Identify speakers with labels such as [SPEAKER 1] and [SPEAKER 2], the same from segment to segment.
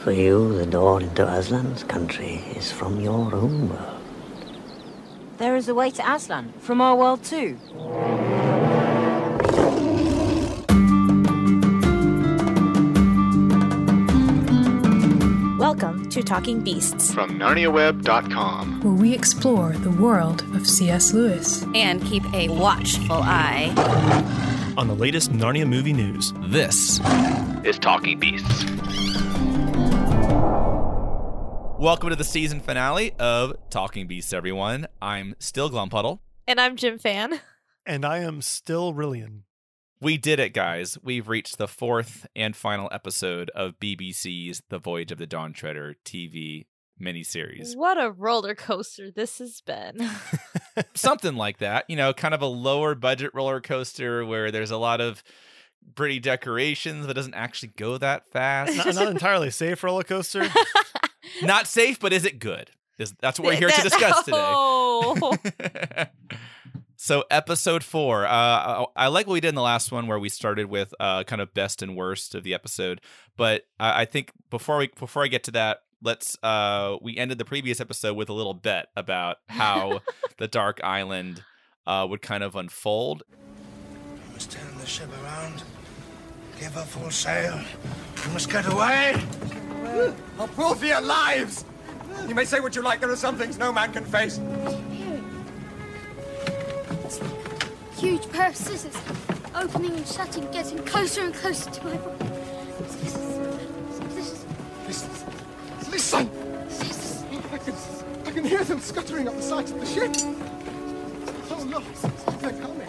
[SPEAKER 1] For you, the door into Aslan's country is from your own world.
[SPEAKER 2] There is a way to Aslan from our world too.
[SPEAKER 3] Welcome to Talking Beasts
[SPEAKER 4] from NarniaWeb.com,
[SPEAKER 5] where we explore the world of C.S. Lewis
[SPEAKER 6] and keep a watchful eye
[SPEAKER 7] on the latest Narnia movie news.
[SPEAKER 8] This
[SPEAKER 4] is Talking Beasts.
[SPEAKER 8] Welcome to the season finale of Talking Beasts, everyone. I'm still Glumpuddle.
[SPEAKER 3] And I'm Jim Fan.
[SPEAKER 9] And I am still Rillian.
[SPEAKER 8] We did it, guys. We've reached the fourth and final episode of BBC's The Voyage of the Dawn Treader TV miniseries.
[SPEAKER 3] What a roller coaster this has been.
[SPEAKER 8] Something like that. You know, kind of a lower budget roller coaster where there's a lot of pretty decorations that doesn't actually go that fast.
[SPEAKER 9] Not, not entirely safe roller coaster.
[SPEAKER 8] Not safe, but is it good? Is, that's what we're here to discuss today.
[SPEAKER 3] Oh.
[SPEAKER 8] so, episode four. Uh, I like what we did in the last one, where we started with uh, kind of best and worst of the episode. But I, I think before we before I get to that, let's. Uh, we ended the previous episode with a little bet about how the Dark Island uh, would kind of unfold.
[SPEAKER 10] We must turn the ship around. Give her full sail. We must get away.
[SPEAKER 11] I'll pull for your lives! You may say what you like, there are some things no man can face.
[SPEAKER 12] It's like huge pair of scissors, opening and shutting, getting closer and closer to my body.
[SPEAKER 11] Listen. Listen! I can, I can hear them scuttering up the sides of the ship. Oh, look. They're coming.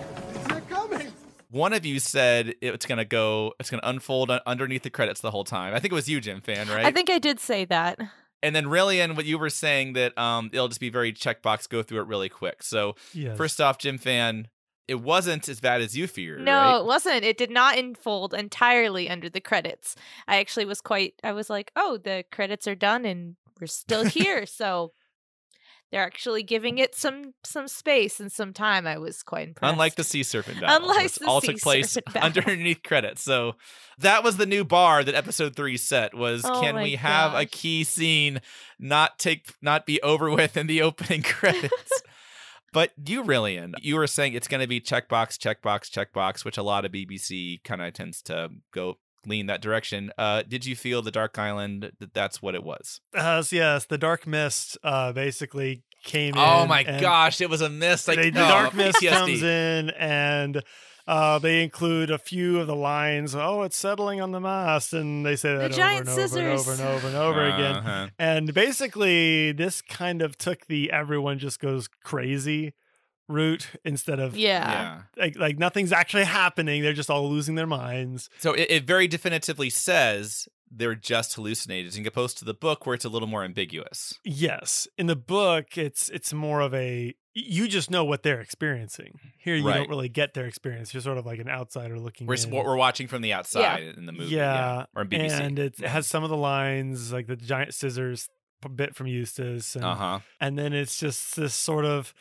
[SPEAKER 11] They're coming.
[SPEAKER 8] One of you said it's gonna go, it's gonna unfold underneath the credits the whole time. I think it was you, Jim Fan, right?
[SPEAKER 3] I think I did say that.
[SPEAKER 8] And then Rillian, what you were saying that um it'll just be very checkbox, go through it really quick. So
[SPEAKER 9] yes.
[SPEAKER 8] first off, Jim Fan, it wasn't as bad as you feared.
[SPEAKER 3] No,
[SPEAKER 8] right?
[SPEAKER 3] it wasn't. It did not unfold entirely under the credits. I actually was quite. I was like, oh, the credits are done and we're still here. so they're actually giving it some some space and some time. I was quite impressed.
[SPEAKER 8] Unlike the sea serpent battle,
[SPEAKER 3] Unlike the
[SPEAKER 8] all
[SPEAKER 3] sea
[SPEAKER 8] took place underneath credits. So that was the new bar that episode three set was:
[SPEAKER 3] oh
[SPEAKER 8] can we have a key scene not take not be over with in the opening credits? But you, Rillian, you were saying it's going to be checkbox, checkbox, checkbox, which a lot of BBC kind of tends to go lean that direction. Uh, did you feel the Dark Island that that's what it was?
[SPEAKER 9] Uh, yes, the Dark Mist uh, basically came
[SPEAKER 8] oh
[SPEAKER 9] in.
[SPEAKER 8] my gosh, it was a mist. Like
[SPEAKER 9] they, the
[SPEAKER 8] oh,
[SPEAKER 9] Dark Mist
[SPEAKER 8] PTSD.
[SPEAKER 9] comes in and. Uh, they include a few of the lines. Oh, it's settling on the mast, and they say that over
[SPEAKER 3] giant
[SPEAKER 9] and over and
[SPEAKER 3] scissors.
[SPEAKER 9] over and over and over again.
[SPEAKER 8] Uh-huh.
[SPEAKER 9] And basically, this kind of took the everyone just goes crazy route instead of
[SPEAKER 3] Yeah.
[SPEAKER 8] Yeah.
[SPEAKER 9] like like nothing's actually happening. They're just all losing their minds.
[SPEAKER 8] So it, it very definitively says they're just hallucinated, in opposed to the book where it's a little more ambiguous.
[SPEAKER 9] Yes, in the book, it's it's more of a you just know what they're experiencing. Here, you
[SPEAKER 8] Right.
[SPEAKER 9] don't really get their experience. You're sort of like an outsider looking.
[SPEAKER 8] We're,
[SPEAKER 9] in.
[SPEAKER 8] what we're watching from the outside in the movie,
[SPEAKER 9] yeah,
[SPEAKER 8] or in BBC.
[SPEAKER 9] and it has some of the lines like the giant scissors bit from Eustace, and
[SPEAKER 8] uh huh.
[SPEAKER 9] and then it's just this sort of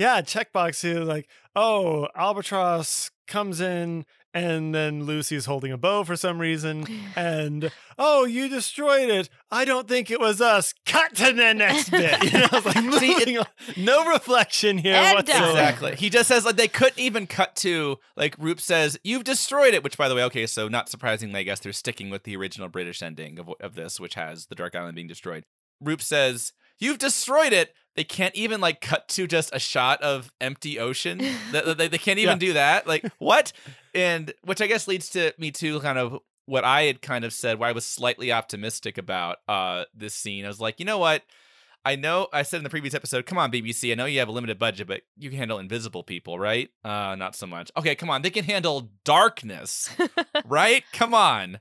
[SPEAKER 9] yeah checkbox here like oh albatross comes in and then lucy's holding a bow for some reason and oh you destroyed it i don't think it was us cut to the next bit you know it's like
[SPEAKER 8] See,
[SPEAKER 9] moving on. no reflection here
[SPEAKER 3] And
[SPEAKER 9] whatsoever.
[SPEAKER 8] Exactly. He just says like they couldn't even cut to like Rhoop says you've destroyed it. Which by the way, okay, so not surprisingly, I guess they're sticking with the original British ending of of this, which has the Dark Island being destroyed. Rhoop says you've destroyed it. They can't even like cut to just a shot of empty ocean. they, they, they can't even
[SPEAKER 9] Yeah.
[SPEAKER 8] do that. Like what? And which I guess leads to me to kind of what I had kind of said, where I was slightly optimistic about uh this scene. I was like, you know what? I know I said in the previous episode, come on, BBC, I know you have a limited budget, but you can handle invisible people, right? Uh, not so much. Okay, come on, they can handle darkness, right? Come on.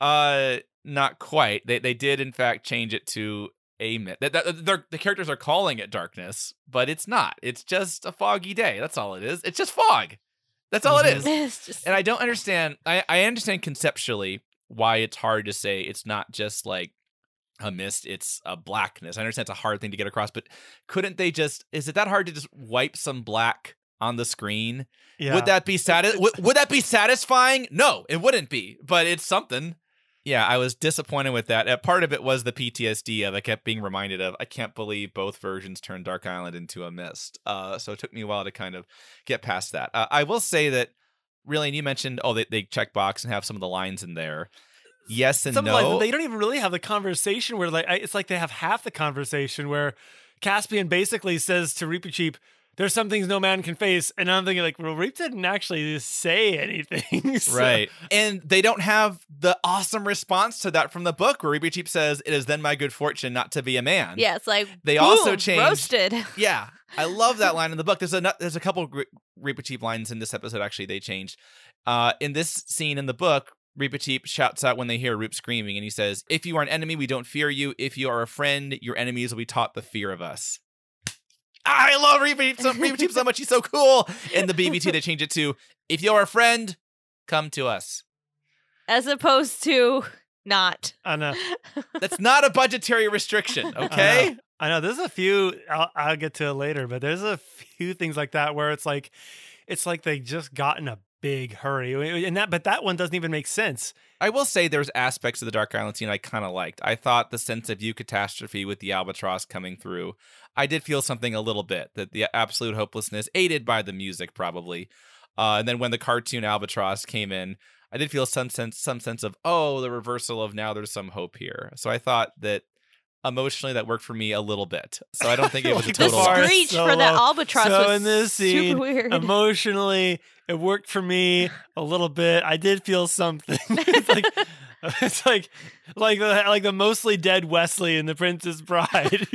[SPEAKER 8] Uh, not quite. They they did in fact change it to a myth. That, that, the characters are calling it darkness, but it's not. It's just a foggy day. That's all it is. It's just fog. That's all it mm-hmm.
[SPEAKER 3] is. Just
[SPEAKER 8] And I don't understand. I, I understand conceptually why it's hard to say it's not just like a mist, it's a blackness. I understand it's a hard thing to get across, but couldn't they just, is it that hard to just wipe some black on the screen?
[SPEAKER 9] yeah
[SPEAKER 8] Would that be satis- would, would that be satisfying? No, it wouldn't be, but it's something. Yeah, I was disappointed with that. Uh, part of it was the PTSD of I kept being reminded of I can't believe both versions turned Dark Island into a mist. Uh, so it took me a while to kind of get past that. Uh, I will say that really, and you mentioned oh they they check box and have some of the lines in there. Yes and
[SPEAKER 9] Some
[SPEAKER 8] no.
[SPEAKER 9] like, they don't even really have the conversation where like I- it's like they have half the conversation where Caspian basically says to Reepicheep, "There's some things no man can face," and I'm thinking like, well, Reap didn't actually say anything, so-
[SPEAKER 8] Right. And they don't have the awesome response to that from the book where Reepicheep says, It is then my good fortune not to be a man.
[SPEAKER 3] Yeah, it's like
[SPEAKER 8] They also changed-
[SPEAKER 3] roasted.
[SPEAKER 8] Yeah. I love that line in the book. There's a there's a couple Re- Cheap lines in this episode actually they changed. Uh in this scene in the book, Reepicheep shouts out when they hear Rhoop screaming and he says, If you are an enemy, we don't fear you. If you are a friend, your enemies will be taught the fear of us. I love Cheap so, Reepicheep so much. He's so cool. In the BBT, they change it to, If you're a friend, come to us.
[SPEAKER 3] As opposed to not.
[SPEAKER 9] I know.
[SPEAKER 8] That's not a budgetary restriction,
[SPEAKER 9] I
[SPEAKER 8] okay?
[SPEAKER 9] know. I know. There's a few. I'll, I'll get to it later, but there's a few things like that where it's like, it's like they just got in a big hurry, and that. But that one doesn't even make sense.
[SPEAKER 8] I will say there's aspects of the Dark Island scene I kind of liked. I thought the sense of you catastrophe with the albatross coming through, I did feel something a little bit that the absolute hopelessness, aided by the music probably. Uh, and then when the cartoon albatross came in, I did feel some sense some sense of oh the reversal of now there's some hope here. So I thought that emotionally that worked for me a little bit. So I don't think it was a
[SPEAKER 9] Like,
[SPEAKER 8] total.
[SPEAKER 3] bar- screech for that albatross
[SPEAKER 9] So
[SPEAKER 3] was
[SPEAKER 9] in this scene,
[SPEAKER 3] super
[SPEAKER 9] scene,
[SPEAKER 3] weird.
[SPEAKER 9] emotionally, it worked for me a little bit. I did feel something. it's like it's like like the like the mostly dead Wesley in The Princess Bride.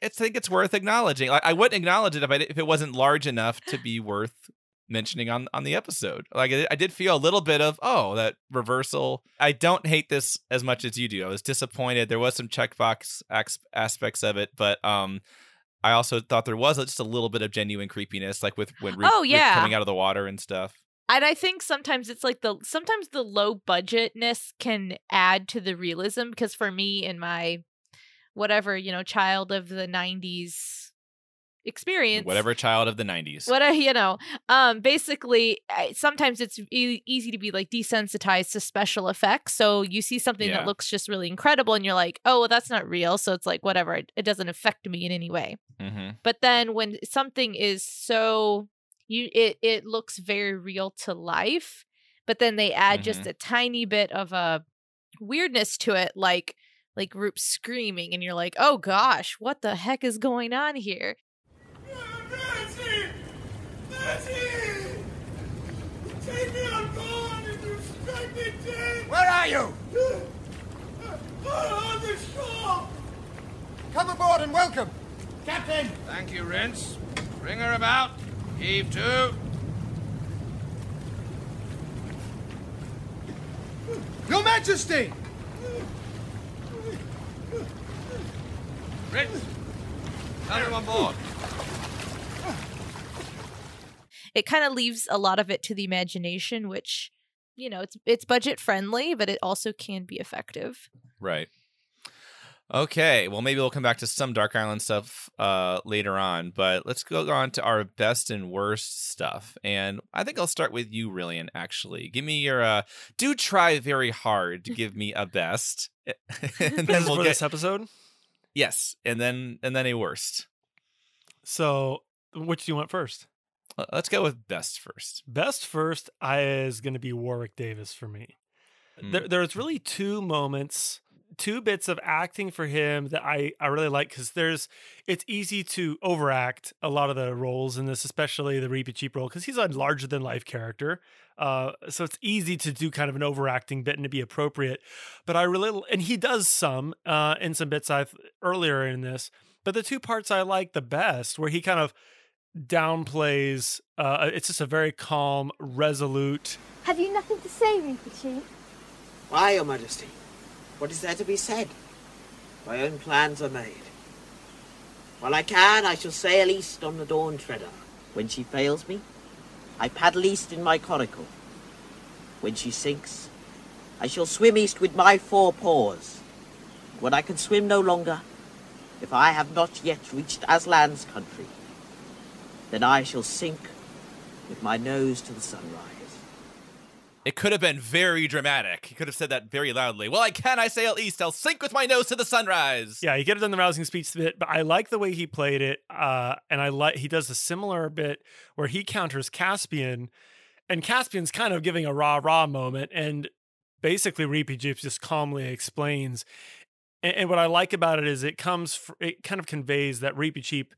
[SPEAKER 8] I think it's worth acknowledging. Like I wouldn't acknowledge it if I, if it wasn't large enough to be worth mentioning on on the episode. Like I, I did feel a little bit of oh that reversal. I don't hate this as much as you do. I was disappointed. There was some checkbox aspects of it, but um. I also thought there was just a little bit of genuine creepiness, like with when Rhoop,
[SPEAKER 3] Oh, yeah.
[SPEAKER 8] coming out of the water and stuff.
[SPEAKER 3] And I think sometimes it's like the sometimes the low budgetness can add to the realism because for me in my whatever, you know, child of the 90s experience
[SPEAKER 8] Whatever child of the '90s.
[SPEAKER 3] what I, you know um basically sometimes it's e- easy to be like desensitized to special effects so you see something
[SPEAKER 8] Yeah.
[SPEAKER 3] that looks just really incredible and you're like oh well that's not real so it's like whatever it, it doesn't affect me in any way
[SPEAKER 8] Mm-hmm.
[SPEAKER 3] but then when something is so you it it looks very real to life but then they add just
[SPEAKER 8] Mm-hmm.
[SPEAKER 3] a tiny bit of a weirdness to it like like Rhoop screaming and you're like oh gosh what the heck is going on here
[SPEAKER 11] Take me on board and you strike me dead!
[SPEAKER 10] Where are you?
[SPEAKER 11] On the shore!
[SPEAKER 10] Come aboard and welcome. Captain! Thank you, Rhince. Bring her about. Heave to.
[SPEAKER 11] Your Majesty!
[SPEAKER 10] Rhince! Him on board.
[SPEAKER 3] It kind of leaves a lot of it to the imagination which you know it's it's budget friendly but it also can be effective
[SPEAKER 8] Right. Okay. Well, maybe we'll come back to some Dark Island stuff uh, later on, but let's go on to our best and worst stuff. And I think I'll start with you, Rillian. Actually, give me your. Uh, do try very hard to give me a best, and then we'll
[SPEAKER 9] for
[SPEAKER 8] get
[SPEAKER 9] this episode.
[SPEAKER 8] yes, and then and then a worst.
[SPEAKER 9] So, which do you want first?
[SPEAKER 8] Uh, Let's go with best first.
[SPEAKER 9] Best first I, is going to be Warwick Davis for me. There,
[SPEAKER 8] Mm.
[SPEAKER 9] there's really two moments, two bits of acting for him that I, I really like because there's it's easy to overact a lot of the roles in this, especially the Reepicheep role because he's a larger than life character. Uh, so it's easy to do kind of an overacting bit and to be appropriate. But I really and he does some uh, in some bits I've earlier in this. But the two parts I like the best where he kind of downplays. Uh, it's just a very calm, resolute.
[SPEAKER 12] Have you nothing to say, Reepicheep?
[SPEAKER 1] Why, Your Majesty? What is there to be said? My own plans are made. While I can, I shall sail east on the Dawn Treader. When she fails me, I paddle east in my coracle. When she sinks, I shall swim east with my four paws. When I can swim no longer, if I have not yet reached Aslan's country, then I shall sink with my nose to the sunrise.
[SPEAKER 8] It could have been very dramatic. He could have said that very loudly. Well, I can. I sail east. I'll sink with my nose to the sunrise.
[SPEAKER 9] Yeah, he could have done the rousing speech bit, but I like the way he played it. Uh, and I like he does a similar bit where he counters Caspian, and Caspian's kind of giving a rah rah moment, and basically Reapy Jeeps just calmly explains. And, and what I like about it is it comes, fr- it kind of conveys that Reepicheep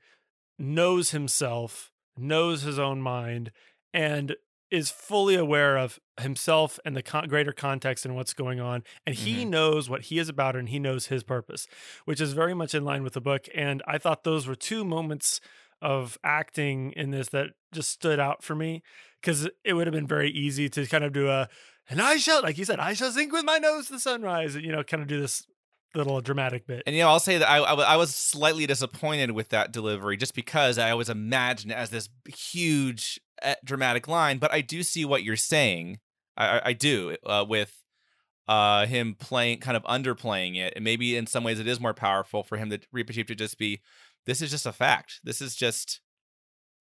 [SPEAKER 9] knows himself, knows his own mind, and is fully aware of himself and the con- greater context and what's going on. And he mm-hmm. knows what he is about and he knows his purpose, which is very much in line with the book. And I thought those were two moments of acting in this that just stood out for me because it would have been very easy to kind of do a, and I shall, like you said, I shall sink with my nose to the sunrise, and, you know, kind of do this little dramatic bit.
[SPEAKER 8] And you know, I'll say that I, I, I was slightly disappointed with that delivery, just because I always imagined it as this huge uh, dramatic line. But I do see what you're saying. I, I, do uh, with uh, him playing, kind of underplaying it, and maybe in some ways it is more powerful for him to Reepicheep to just be, this is just a fact. This is just,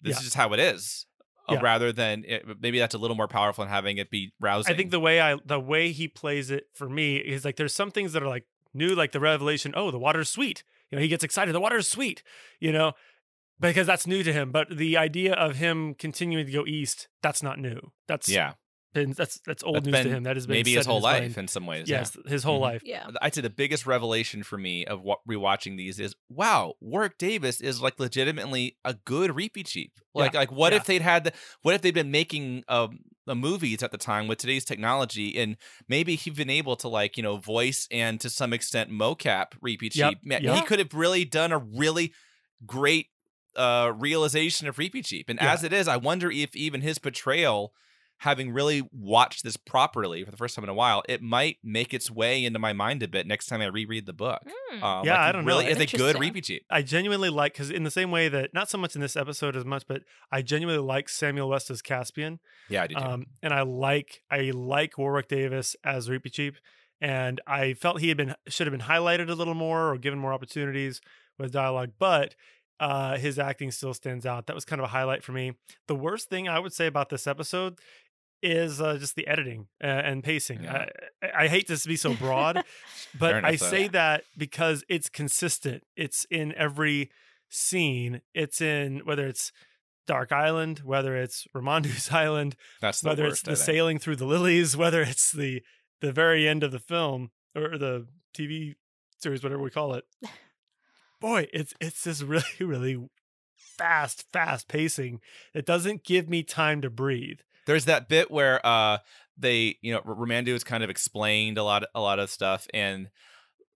[SPEAKER 8] this
[SPEAKER 9] Yeah.
[SPEAKER 8] is just how it is. uh,
[SPEAKER 9] Yeah.
[SPEAKER 8] Rather than it, maybe that's a little more powerful than having it be rousing.
[SPEAKER 9] I think the way I the way he plays it for me is like there's some things that are like new, like the revelation. Oh, the water's sweet. You know, he gets excited. The water's sweet. You know, because that's new to him. But the idea of him continuing to go east, that's not new. That's
[SPEAKER 8] yeah.
[SPEAKER 9] been that's that's old
[SPEAKER 8] That's
[SPEAKER 9] news to him. That has been
[SPEAKER 8] maybe his
[SPEAKER 9] in
[SPEAKER 8] whole life
[SPEAKER 9] mind.
[SPEAKER 8] in some ways.
[SPEAKER 9] Yes,
[SPEAKER 8] yeah.
[SPEAKER 9] his whole
[SPEAKER 8] Mhm.
[SPEAKER 9] life.
[SPEAKER 3] Yeah.
[SPEAKER 8] I'd say the biggest revelation for me of what rewatching these is wow, Warwick Davis is like legitimately a good Reepicheep. Like
[SPEAKER 9] Yeah,
[SPEAKER 8] like what
[SPEAKER 9] yeah.
[SPEAKER 8] if they'd had the, what if they'd been making um the movies at the time with today's technology and maybe he'd been able to like, you know, voice and to some extent mocap Cheap.
[SPEAKER 9] Yep.
[SPEAKER 8] He could have really done a really great uh realization of Reepicheep. And
[SPEAKER 9] Yeah.
[SPEAKER 8] as it is, I wonder if even his portrayal having really watched this properly for the first time in a while, it might make its way into my mind a bit next time I reread the book.
[SPEAKER 3] Hmm.
[SPEAKER 8] Uh,
[SPEAKER 9] Yeah,
[SPEAKER 8] like,
[SPEAKER 9] I don't know.
[SPEAKER 8] really is a good
[SPEAKER 3] Interesting.
[SPEAKER 8] Reepicheep.
[SPEAKER 9] I genuinely like because in the same way that not so much in this episode as much, but I genuinely like Samuel West as Caspian.
[SPEAKER 8] Yeah, I do.
[SPEAKER 9] Um, and I like I like Warwick Davis as Reepicheep, and I felt he had been should have been highlighted a little more or given more opportunities with dialogue, but uh, his acting still stands out. That was kind of a highlight for me. The worst thing I would say about this episode is uh, just the editing uh, and pacing.
[SPEAKER 8] Yeah.
[SPEAKER 9] I, I hate to be so broad, but
[SPEAKER 8] enough,
[SPEAKER 9] I
[SPEAKER 8] though.
[SPEAKER 9] say that because it's consistent. It's in every scene. It's in whether it's Dark Island, whether it's Ramandu's Island,
[SPEAKER 8] That's
[SPEAKER 9] whether
[SPEAKER 8] worst,
[SPEAKER 9] it's the sailing through the lilies, whether it's the the very end of the film or the TV series, whatever we call it. Boy, it's it's this really really fast, fast pacing. It doesn't give me time to breathe.
[SPEAKER 8] There's that bit where uh they, you know, R- Ramandu has kind of explained a lot a lot of stuff and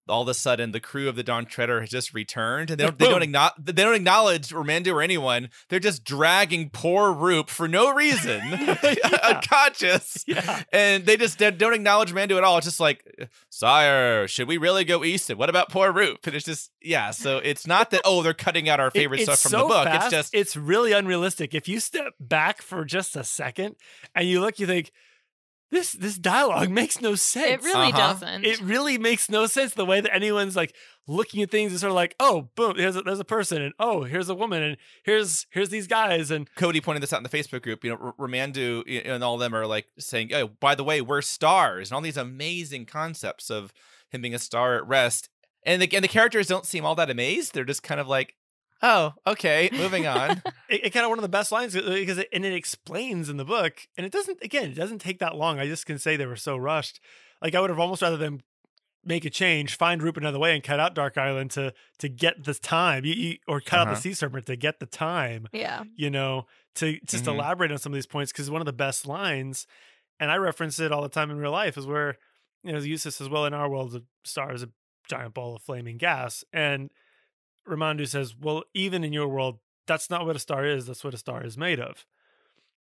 [SPEAKER 8] all of a sudden the crew of the Dawn Treader has just returned and they don't they don't acknowledge they don't acknowledge Ramandu or anyone. They're just dragging poor Rhoop for no reason. Unconscious.
[SPEAKER 9] Yeah.
[SPEAKER 8] And they just they don't acknowledge Ramandu at all. It's just like, sire, should we really go east? And what about poor Rhoop? And it's just yeah, so it's not that oh they're cutting out our favorite
[SPEAKER 9] it's
[SPEAKER 8] stuff from
[SPEAKER 9] so
[SPEAKER 8] the book.
[SPEAKER 9] fast,
[SPEAKER 8] It's just
[SPEAKER 9] it's really unrealistic. If you step back for just a second and you look, you think this this dialogue makes no sense.
[SPEAKER 3] It really
[SPEAKER 8] Uh-huh.
[SPEAKER 3] doesn't.
[SPEAKER 9] It really makes no sense the way that anyone's like looking at things and sort of like, oh, boom, there's a, there's a person, and oh, here's a woman, and here's here's these guys, and
[SPEAKER 8] Cody pointed this out in the Facebook group. You know, R- Ramandu and all of them are like saying, "Oh, by the way, we're stars," and all these amazing concepts of him being a star at rest. And the and the characters don't seem all that amazed. They're just kind of like, "Oh, okay, moving on."
[SPEAKER 9] it, it kind of one of the best lines because it, and it explains in the book, and it doesn't again, it doesn't take that long. I just can say they were so rushed. Like I would have almost rather them make a change, find Rupert another way, and cut out Dark Island to to get the time, you, you- or cut out
[SPEAKER 8] Uh-huh.
[SPEAKER 9] the Sea Serpent to get the time.
[SPEAKER 3] yeah.
[SPEAKER 9] you know, to just
[SPEAKER 8] Mhm.
[SPEAKER 9] elaborate on some of these points because one of the best lines, and I reference it all the time in real life, is where you know, Eustace says, "Well, in our world, the star is a giant ball of flaming gas," and Ramandu says, "Well, even in your world, that's not what a star is. That's what a star is made of,"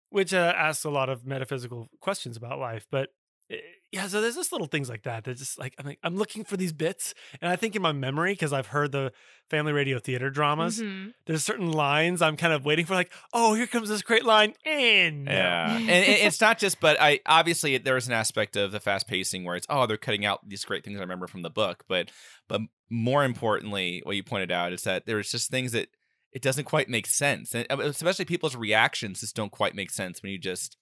[SPEAKER 9] which uh, asks a lot of metaphysical questions about life, but. Eh, Yeah, so there's just little things like that that just like I'm like I'm looking for these bits, and I think in my memory because I've heard the family radio theater dramas,
[SPEAKER 3] Mhm.
[SPEAKER 9] there's certain lines I'm kind of waiting for, like, oh, here comes this great line, and
[SPEAKER 8] Yeah, and it's not just, but I obviously there's an aspect of the fast pacing where it's oh they're cutting out these great things I remember from the book, but but more importantly, what you pointed out is that there's just things that it doesn't quite make sense, and uh, especially people's reactions just don't quite make sense when you just s-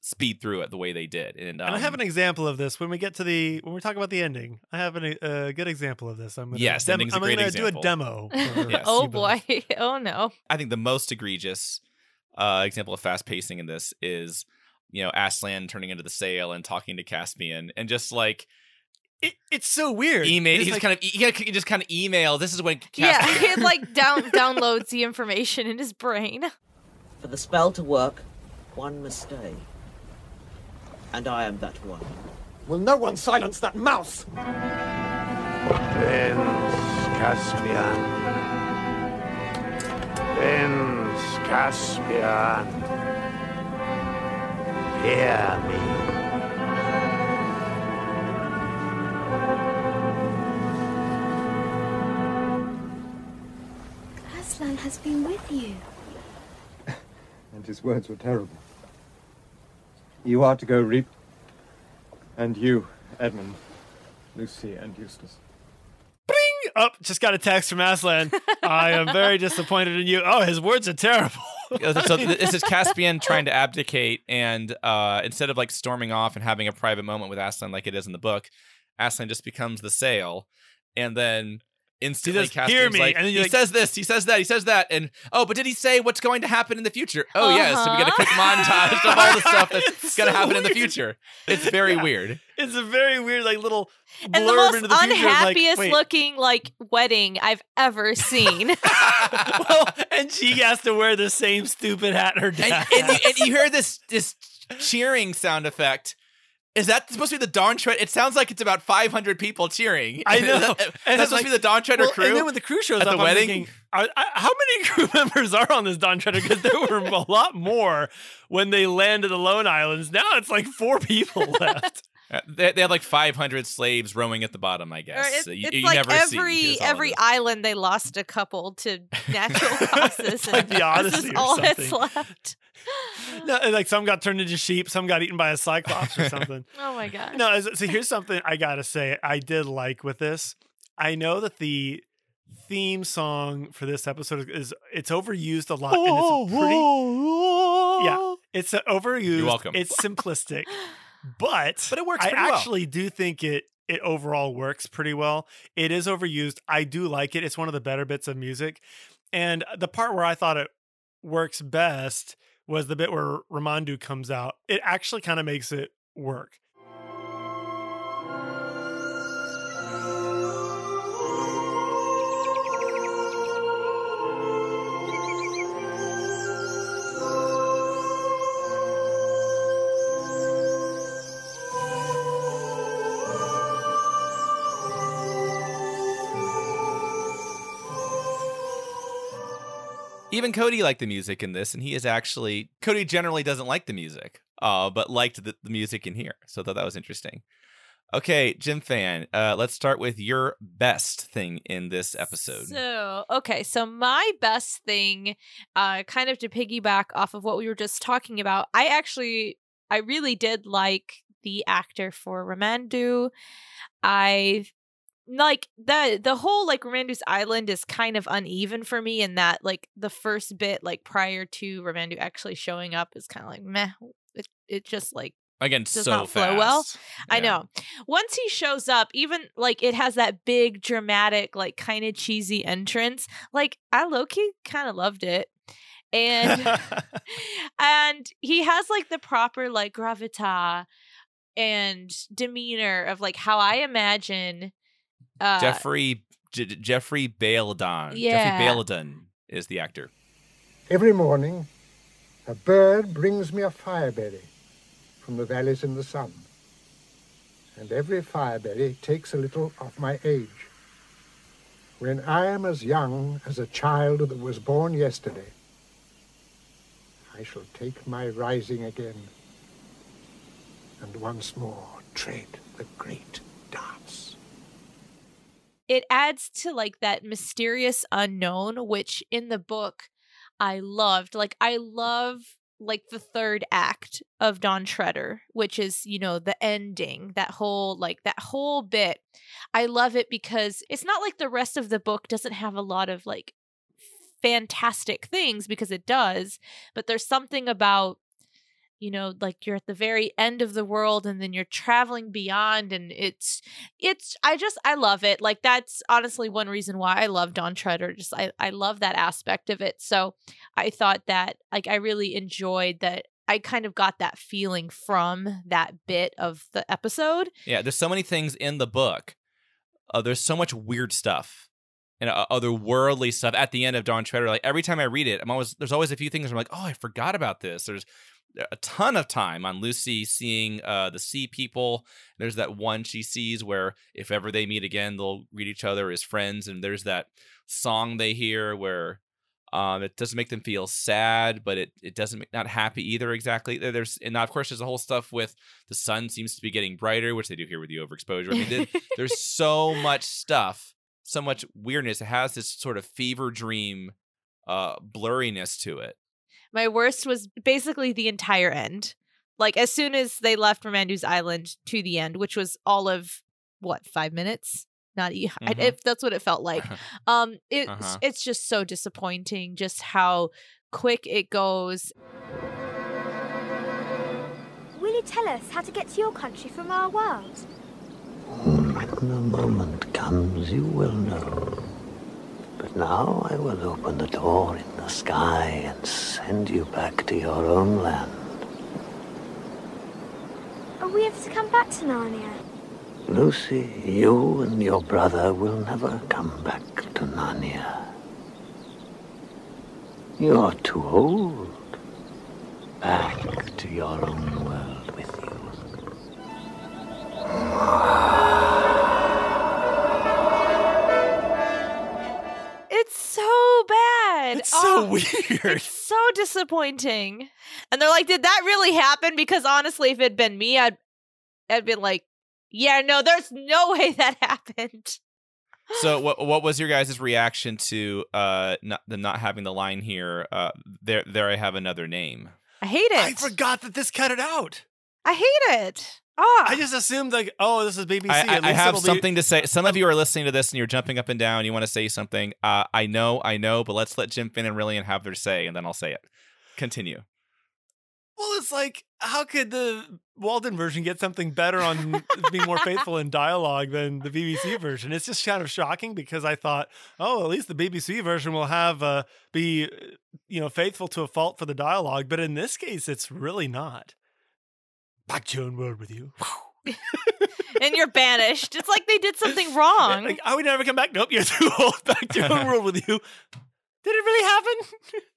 [SPEAKER 8] speed through it the way they did. And, um,
[SPEAKER 9] and I have an example of this when we get to the when we talk about the ending. I have a uh, good example of this. I'm gonna
[SPEAKER 8] Yes,
[SPEAKER 9] dem-
[SPEAKER 8] ending's a
[SPEAKER 9] I'm
[SPEAKER 8] great
[SPEAKER 9] gonna
[SPEAKER 8] example.
[SPEAKER 9] do a demo.
[SPEAKER 8] Yes.
[SPEAKER 3] oh boy. oh no.
[SPEAKER 8] I think the most egregious uh, example of fast pacing in this is, you know, Aslan turning into the sail and talking to Caspian and just like
[SPEAKER 9] It, it's so weird.
[SPEAKER 8] email.
[SPEAKER 9] It's
[SPEAKER 8] He's
[SPEAKER 9] like-
[SPEAKER 8] kind of he he just kind of email. This is when
[SPEAKER 3] Yeah,
[SPEAKER 8] Caspian,
[SPEAKER 3] like down downloads the information in his brain.
[SPEAKER 1] For the spell to work, one must stay. And I am that one.
[SPEAKER 11] Will no one silence that mouse?
[SPEAKER 10] Prince Caspian. Prince Caspian. Hear me.
[SPEAKER 12] Aslan has been with you.
[SPEAKER 11] And his words were terrible. You are to go reap. And you, Edmund, Lucy, and Eustace.
[SPEAKER 9] Up, oh, just got a text from Aslan. I am very disappointed in you. Oh, his words are terrible.
[SPEAKER 8] so this is Caspian trying to abdicate, and uh, instead of like storming off and having a private moment with Aslan like it is in the book, Aslan just becomes the sail, and then instantly
[SPEAKER 9] says,
[SPEAKER 8] Caspian's
[SPEAKER 9] "Hear me,"
[SPEAKER 8] like,
[SPEAKER 9] and then
[SPEAKER 8] he
[SPEAKER 9] you're like-
[SPEAKER 8] says this, he says that, he says that, and oh, but did he say what's going to happen in the future? Oh yes, so we get a quick uh-huh. montage of all the stuff that's
[SPEAKER 9] It's
[SPEAKER 8] going to
[SPEAKER 9] so
[SPEAKER 8] happen in the future. It's very
[SPEAKER 9] Yeah.
[SPEAKER 8] weird.
[SPEAKER 9] It's a very weird, like little
[SPEAKER 3] And the most
[SPEAKER 9] into the future. It's like,
[SPEAKER 3] unhappiest looking like wedding I've ever seen.
[SPEAKER 9] well, and she has to wear the same stupid hat her
[SPEAKER 8] and,
[SPEAKER 9] dad.
[SPEAKER 8] and, you, and you hear this this cheering sound effect. Is that supposed to be the Dawn Tread? It sounds like it's about 500 people cheering.
[SPEAKER 9] I know. And
[SPEAKER 8] Is that
[SPEAKER 9] it's
[SPEAKER 8] supposed to be the Dawn Treader
[SPEAKER 9] well,
[SPEAKER 8] crew?
[SPEAKER 9] And then when the crew shows
[SPEAKER 8] at
[SPEAKER 9] up,
[SPEAKER 8] the
[SPEAKER 9] I'm
[SPEAKER 8] wedding?
[SPEAKER 9] thinking, are, I, how many crew members are on this Dawn Treader? Because there were a lot more when they landed the Lone Islands. Now it's like four people left.
[SPEAKER 8] Uh, they, they have like 500 slaves rowing at the bottom, I guess.
[SPEAKER 3] it's
[SPEAKER 8] you,
[SPEAKER 3] it's
[SPEAKER 8] you
[SPEAKER 3] like
[SPEAKER 8] never
[SPEAKER 3] every
[SPEAKER 8] see here's
[SPEAKER 3] every island they lost a couple to natural causes.
[SPEAKER 9] like
[SPEAKER 3] and
[SPEAKER 9] the
[SPEAKER 3] this
[SPEAKER 9] Odyssey
[SPEAKER 3] is
[SPEAKER 9] or
[SPEAKER 3] all that's
[SPEAKER 9] something.
[SPEAKER 3] left.
[SPEAKER 9] no, like some got turned into sheep, some got eaten by a cyclops or something.
[SPEAKER 3] Oh my god.
[SPEAKER 9] no, so here's something I gotta say I did like with this. I know that the theme song for this episode is it's overused a lot and it's pretty yeah it's overused
[SPEAKER 8] You're welcome.
[SPEAKER 9] it's simplistic but
[SPEAKER 8] But it works
[SPEAKER 9] i
[SPEAKER 8] pretty well.
[SPEAKER 9] actually do think it it overall works pretty well. It is overused. I do like it. It's one of the better bits of music. And the part where i thought it works best was the bit where ramandu comes out. It actually kind of makes it work
[SPEAKER 8] Even Cody liked the music in this, and he is actually Cody generally doesn't like the music, uh, but liked the, the music in here. So I thought that was interesting. Okay, Jim Fan, uh, let's start with your best thing in this episode.
[SPEAKER 3] So, okay, so my best thing, uh, kind of to piggyback off of what we were just talking about, I actually, I really did like the actor for Ramandu. I like the the whole like Ramandu's island is kind of uneven for me in that like the first bit like prior to Ramandu actually showing up is kind of like meh. It it just like
[SPEAKER 8] Again,
[SPEAKER 3] does
[SPEAKER 8] so
[SPEAKER 3] not
[SPEAKER 8] fast.
[SPEAKER 3] flow well. I know. Once he shows up, even like it has that big dramatic, like kind of cheesy entrance. Like I low key kind of loved it. And and he has like the proper like gravita and demeanor of like how I imagine uh
[SPEAKER 8] Jeffrey J- J- Jeffrey Baildon.
[SPEAKER 3] Yeah.
[SPEAKER 8] Jeffrey Baildon is the actor.
[SPEAKER 13] Every morning, a bird brings me a fireberry from the valleys in the sun. And every fireberry takes a little of my age. When I am as young as a child that was born yesterday, I shall take my rising again and once more tread the great dance.
[SPEAKER 3] It adds to like that mysterious unknown which in the book i loved like i love like the third act of Dawn Treader which is you know the ending that whole like that whole bit. I love it because it's not like the rest of the book doesn't have a lot of like fantastic things because it does but there's something about you know like you're at the very end of the world and then you're traveling beyond and it's it's i just i love it like that's honestly one reason why i love dawn treader just i i love that aspect of it so i thought that like i really enjoyed that i kind of got that feeling from that bit of the episode
[SPEAKER 8] Yeah, there's so many things in the book. Uh, there's so much weird stuff and uh, otherworldly stuff at the end of Dawn Treader. Like every time I read it, I'm always there's always a few things I'm like, oh, I forgot about this. There's a ton of time on Lucy seeing uh, the sea people. There's that one she sees where if ever they meet again, they'll greet each other as friends. And there's that song they hear where um, it doesn't make them feel sad, but it it doesn't make not happy either. Exactly. There's and of course there's a whole stuff with the sun seems to be getting brighter, which they do here with the overexposure. I mean, there- there's so much stuff, so much weirdness. It has this sort of fever dream uh blurriness to it.
[SPEAKER 3] My worst was basically the entire end. Like as soon as they left Ramandu's Island to the end, which was all of what five minutes. Not e- I-
[SPEAKER 8] Mhm.
[SPEAKER 3] if that's what it felt like. Um, it
[SPEAKER 8] Uh-huh.
[SPEAKER 3] it's just so disappointing, just how quick it goes.
[SPEAKER 14] Will you tell us how to get to your country from our world?
[SPEAKER 15] When the moment comes, you will know. But now I will open the door in the sky and send you back to your own land.
[SPEAKER 14] Are we ever to come back to Narnia?
[SPEAKER 15] Lucy, you and your brother will never come back to Narnia. You're too old. Back to your own world with you.
[SPEAKER 3] So bad.
[SPEAKER 9] It's so
[SPEAKER 3] Oh,
[SPEAKER 9] weird.
[SPEAKER 3] It's so disappointing. And they're like, "Did that really happen?" Because honestly, if it'd been me, I'd I'd been like, "Yeah, no, there's no way that happened."
[SPEAKER 8] So what what was your guys' reaction to uh not them not having the line here? Uh, there there I have another name.
[SPEAKER 3] I hate it.
[SPEAKER 9] I forgot that this cut it out.
[SPEAKER 3] I hate it. Ah,
[SPEAKER 9] I just assumed like, oh, this is BBC.
[SPEAKER 8] I, I, I have
[SPEAKER 9] it'll be-
[SPEAKER 8] something to say. Some of you are listening to this and you're jumping up and down. You want to say something. Uh, I know, I know, but let's let Jim Finn and Rillian have their say, and then I'll say it. Continue.
[SPEAKER 9] Well, it's like, how could the Walden version get something better on being more faithful in dialogue than the BBC version? It's just kind of shocking because I thought, oh, at least the BBC version will have uh, be, uh, you know, faithful to a fault for the dialogue, but in this case, it's really not. Back to your own world with you.
[SPEAKER 3] and you're banished. It's like they did something wrong.
[SPEAKER 9] Like, I would never come back. Nope, you're too old. Back to your own world with you. Did it really happen?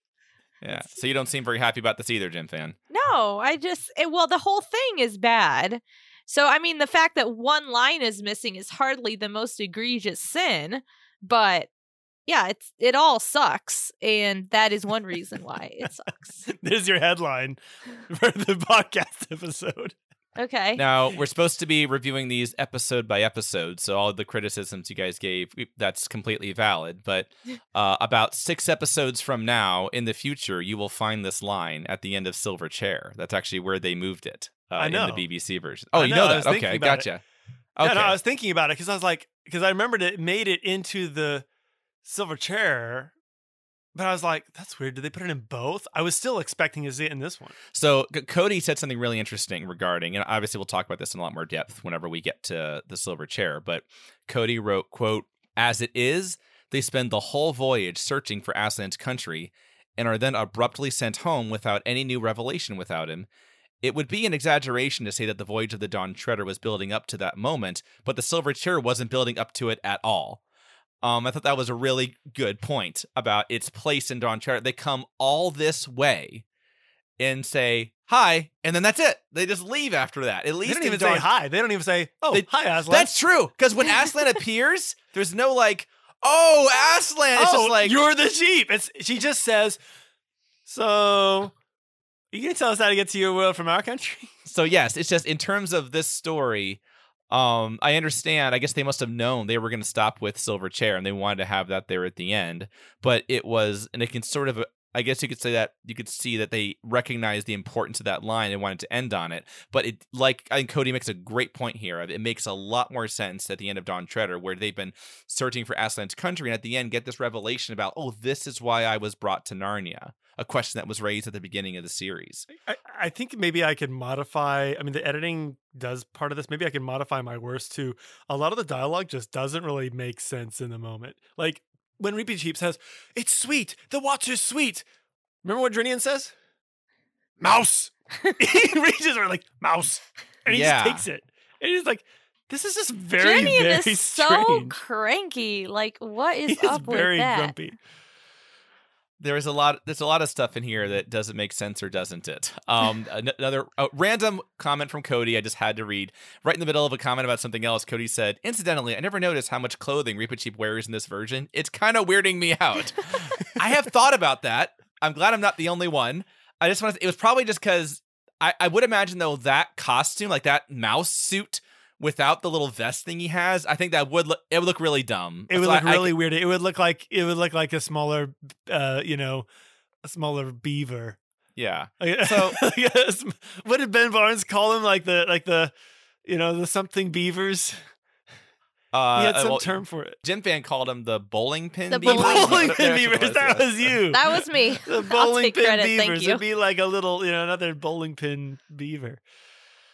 [SPEAKER 8] Yeah. So you don't seem very happy about this either, Jim Fan.
[SPEAKER 3] No, I just it, well, the whole thing is bad. So I mean, the fact that one line is missing is hardly the most egregious sin, but yeah, it's it all sucks, and that is one reason why it sucks.
[SPEAKER 9] There's your headline for the podcast episode.
[SPEAKER 3] Okay.
[SPEAKER 8] Now we're supposed to be reviewing these episode by episode, so all the criticisms you guys gave that's completely valid. But uh, about six episodes from now, in the future, you will find this line at the end of Silver Chair. That's actually where they moved it uh,
[SPEAKER 9] I know.
[SPEAKER 8] in the BBC version. Oh,
[SPEAKER 9] I
[SPEAKER 8] you
[SPEAKER 9] know,
[SPEAKER 8] know,
[SPEAKER 9] I
[SPEAKER 8] that? Okay,
[SPEAKER 9] about it.
[SPEAKER 8] gotcha.
[SPEAKER 9] Yeah, no, I was thinking about it because I was like, because I remembered it made it into the silver chair, but I was like, that's weird. Did they put it in both? I was still expecting to see it in this one.
[SPEAKER 8] So C- Cody said something really interesting regarding, and obviously we'll talk about this in a lot more depth whenever we get to the silver chair. But Cody wrote, "quote As it is, they spend the whole voyage searching for Aslan's country, and are then abruptly sent home without any new revelation without him." It would be an exaggeration to say that the voyage of the Dawn Treader was building up to that moment, but the Silver Chair wasn't building up to it at all. Um, I thought that was a really good point about its place in Dawn Treader. They come all this way and say hi, and then that's it. They just leave after that. At least
[SPEAKER 9] They don't even
[SPEAKER 8] Dawn-
[SPEAKER 9] say hi. They don't even say, oh,
[SPEAKER 8] They-
[SPEAKER 9] hi, Aslan.
[SPEAKER 8] That's true. Because when Aslan appears, there's no like, oh, Aslan. It's
[SPEAKER 9] oh,
[SPEAKER 8] just like
[SPEAKER 9] you're the sheep. It's she just says, so you gonna tell us how to get to your world from our country?
[SPEAKER 8] So yes, it's just in terms of this story. Um, I understand. I guess they must have known they were going to stop with Silver Chair, and they wanted to have that there at the end. But it was, and it can sort of I guess you could say that you could see that they recognize the importance of that line and wanted to end on it. But it, like, I think Cody makes a great point here. It makes a lot more sense at the end of Dawn Treader, where they've been searching for Aslan's country, and at the end get this revelation about, oh, this is why I was brought to Narnia. A question that was raised at the beginning of the series.
[SPEAKER 9] I, I think maybe I could modify. I mean, the editing does part of this. Maybe I can modify my words to a lot of the dialogue just doesn't really make sense in the moment. Like when Reapy Cheap says, "It's sweet. The water's sweet." Remember what Drinian says? Mouse. he reaches for like mouse, and he
[SPEAKER 8] Yeah.
[SPEAKER 9] just takes it. And he's like, "This is just very,
[SPEAKER 3] Drinian
[SPEAKER 9] very
[SPEAKER 3] is so cranky. Like, what is
[SPEAKER 9] He's
[SPEAKER 3] up
[SPEAKER 9] very
[SPEAKER 3] with that?
[SPEAKER 9] grumpy.
[SPEAKER 8] There is a lot. There's a lot of stuff in here that doesn't make sense or doesn't it. Um, another random comment from Cody. I just had to read right in the middle of a comment about something else. Cody said, "Incidentally, I never noticed how much clothing Reepicheep wears in this version. It's kind of weirding me out. I have thought about that. I'm glad I'm not the only one. I just want to. It was probably just because I, I would imagine though that costume, like that mouse suit." Without the little vest thing he has, I think that would look it would look really dumb.
[SPEAKER 9] It would
[SPEAKER 8] So
[SPEAKER 9] look
[SPEAKER 8] I- I-
[SPEAKER 9] really weird. It would look like it would look like a smaller, uh, you know, a smaller beaver.
[SPEAKER 8] yeah.
[SPEAKER 9] So yes, what did Ben Barnes call him? Like the like the, you know, the something beavers.
[SPEAKER 8] Uh,
[SPEAKER 9] he had
[SPEAKER 8] uh,
[SPEAKER 9] some
[SPEAKER 8] well,
[SPEAKER 9] term for it.
[SPEAKER 8] Jim Fan called him the bowling pin.
[SPEAKER 3] The
[SPEAKER 8] beaver.
[SPEAKER 3] bowling-
[SPEAKER 9] Bowling pin
[SPEAKER 8] what it
[SPEAKER 9] beavers. That
[SPEAKER 8] yes.
[SPEAKER 9] was you.
[SPEAKER 3] That was me.
[SPEAKER 9] The
[SPEAKER 3] I'll
[SPEAKER 9] bowling
[SPEAKER 3] take
[SPEAKER 9] pin
[SPEAKER 3] credit.
[SPEAKER 9] beavers.
[SPEAKER 3] Thank you.
[SPEAKER 9] It'd be like a little, you know, another bowling pin beaver.